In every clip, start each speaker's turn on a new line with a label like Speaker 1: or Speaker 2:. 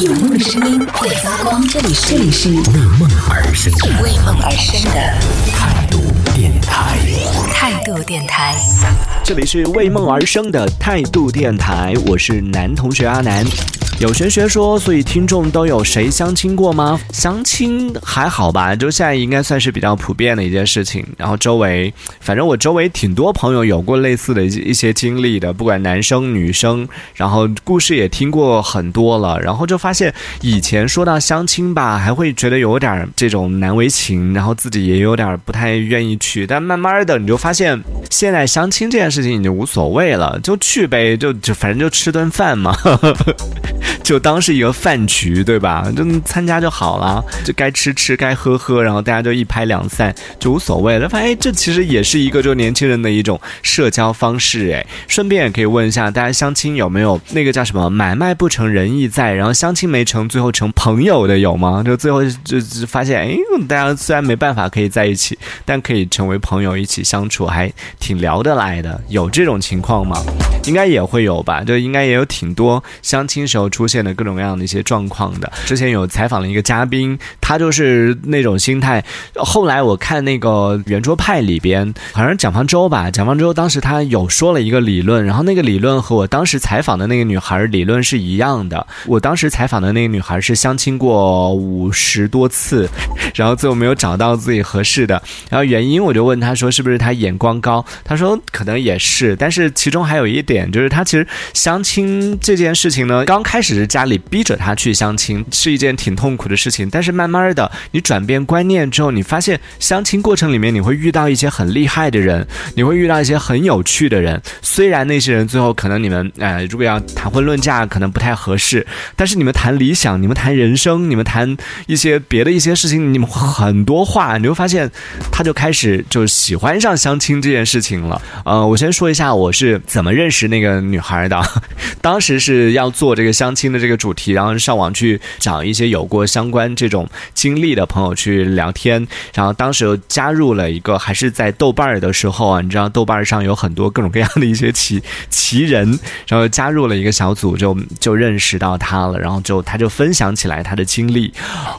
Speaker 1: 有梦的声音会发光，这里是这里是
Speaker 2: 为梦而生的
Speaker 1: 为梦而生的
Speaker 2: 态度电台。
Speaker 1: 态度电台。
Speaker 3: 这里是为梦而生的态度电台，我是男同学阿南。有玄学说，所以听众都有谁相亲过吗？相亲还好吧，就现在应该算是比较普遍的一件事情。然后周围，反正我周围挺多朋友有过类似的一一些经历的，不管男生女生，然后故事也听过很多了。然后就发现，以前说到相亲吧，还会觉得有点这种难为情，然后自己也有点不太愿意去。但慢慢的，你就发现，现在相亲这件事情已经无所谓了，就去呗，就就反正就吃顿饭嘛。就当是一个饭局，对吧？就参加就好了，就该吃吃，该喝喝，然后大家就一拍两散，就无所谓了。发现这其实也是一个就年轻人的一种社交方式。哎，顺便也可以问一下大家，相亲有没有那个叫什么“买卖不成仁义在”，然后相亲没成，最后成朋友的有吗？就最后就就发现，哎，大家虽然没办法可以在一起，但可以成为朋友，一起相处还挺聊得来的。有这种情况吗？应该也会有吧，就应该也有挺多相亲时候出现的各种各样的一些状况的。之前有采访了一个嘉宾，他就是那种心态。后来我看那个圆桌派里边，好像蒋方舟吧，蒋方舟当时他有说了一个理论，然后那个理论和我当时采访的那个女孩理论是一样的。我当时采访的那个女孩是相亲过五十多次，然后最后没有找到自己合适的，然后原因我就问他说是不是他眼光高，他说可能也是，但是其中还有一点就是他其实相亲这件事情呢，刚开始是家里逼着他去相亲，是一件挺痛苦的事情，但是慢慢的你转变观念之后，你发现相亲过程里面你会遇到一些很厉害的人，你会遇到一些很有趣的人，虽然那些人最后可能你们呃如果要谈婚论嫁可能不太合适，但是你们谈理想，你们谈人生，你们谈一些别的一些事情，你们很多话，你会发现他就开始就喜欢上相亲这件事情了。呃，我先说一下我是怎么认识是那个女孩的，当时是要做这个相亲的这个主题，然后上网去找一些有过相关这种经历的朋友去聊天，然后当时又加入了一个还是在豆瓣儿的时候啊，你知道豆瓣儿上有很多各种各样的一些奇 奇人，然后加入了一个小组，就就认识到他了，然后就他就分享起来他的经历，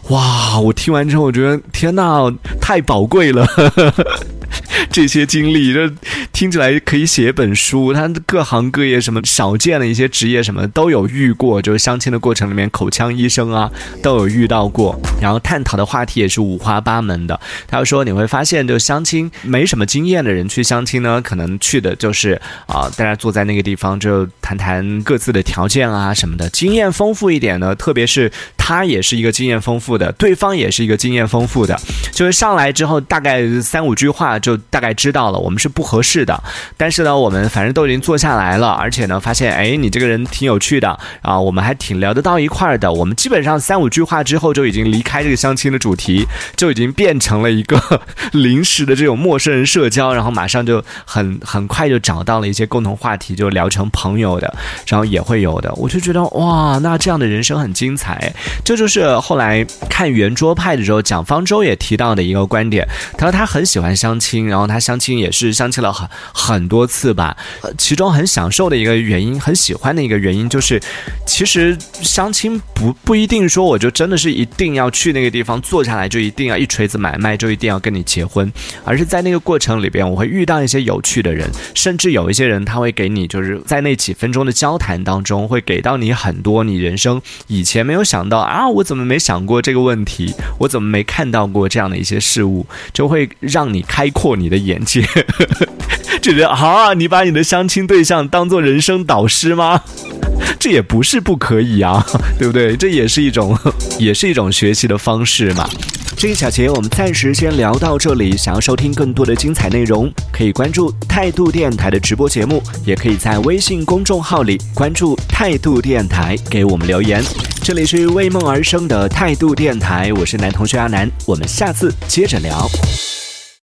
Speaker 3: 哇，我听完之后我觉得天呐，太宝贵了。这些经历，这听起来可以写一本书。他各行各业什么少见的一些职业什么都有遇过，就是相亲的过程里面口腔医生啊都有遇到过。然后探讨的话题也是五花八门的。他说你会发现，就相亲没什么经验的人去相亲呢，可能去的就是啊，大家坐在那个地方就谈谈各自的条件啊什么的。经验丰富一点呢，特别是他也是一个经验丰富的，对方也是一个经验丰富的，就是上来之后大概三五句话就大概知道了，我们是不合适的。但是呢，我们反正都已经坐下来了，而且呢，发现哎，你这个人挺有趣的啊，我们还挺聊得到一块儿的。我们基本上三五句话之后就已经离开这个相亲的主题，就已经变成了一个 临时的这种陌生人社交，然后马上就很很快就找到了一些共同话题，就聊成朋友的，然后也会有的。我就觉得哇，那这样的人生很精彩。这就是后来看圆桌派的时候，蒋方舟也提到的一个观点。他说他很喜欢相亲，然后他相亲也是相亲了很很多次吧。呃，其中很享受的一个原因，很喜欢的一个原因就是，其实相亲不不一定说我就真的是一定要去那个地方坐下来就一定要一锤子买卖就一定要跟你结婚，而是在那个过程里边，我会遇到一些有趣的人，甚至有一些人他会给你就是在那几分钟的交谈当中，会给到你很多你人生以前没有想到啊，我怎么没想过这个问题，我怎么没看到过这样的一些事物，就会让你开阔你的眼界。就觉得啊，你把你的相亲对象当做人生导师吗？这也不是不可以啊，对不对？这也是一种，也是一种学习的方式嘛。这一小节我们暂时先聊到这里。想要收听更多的精彩内容，可以关注态度电台的直播节目，也可以在微信公众号里关注态度电台，给我们留言。这里是为梦而生的态度电台，我是男同学阿南，我们下次接着聊。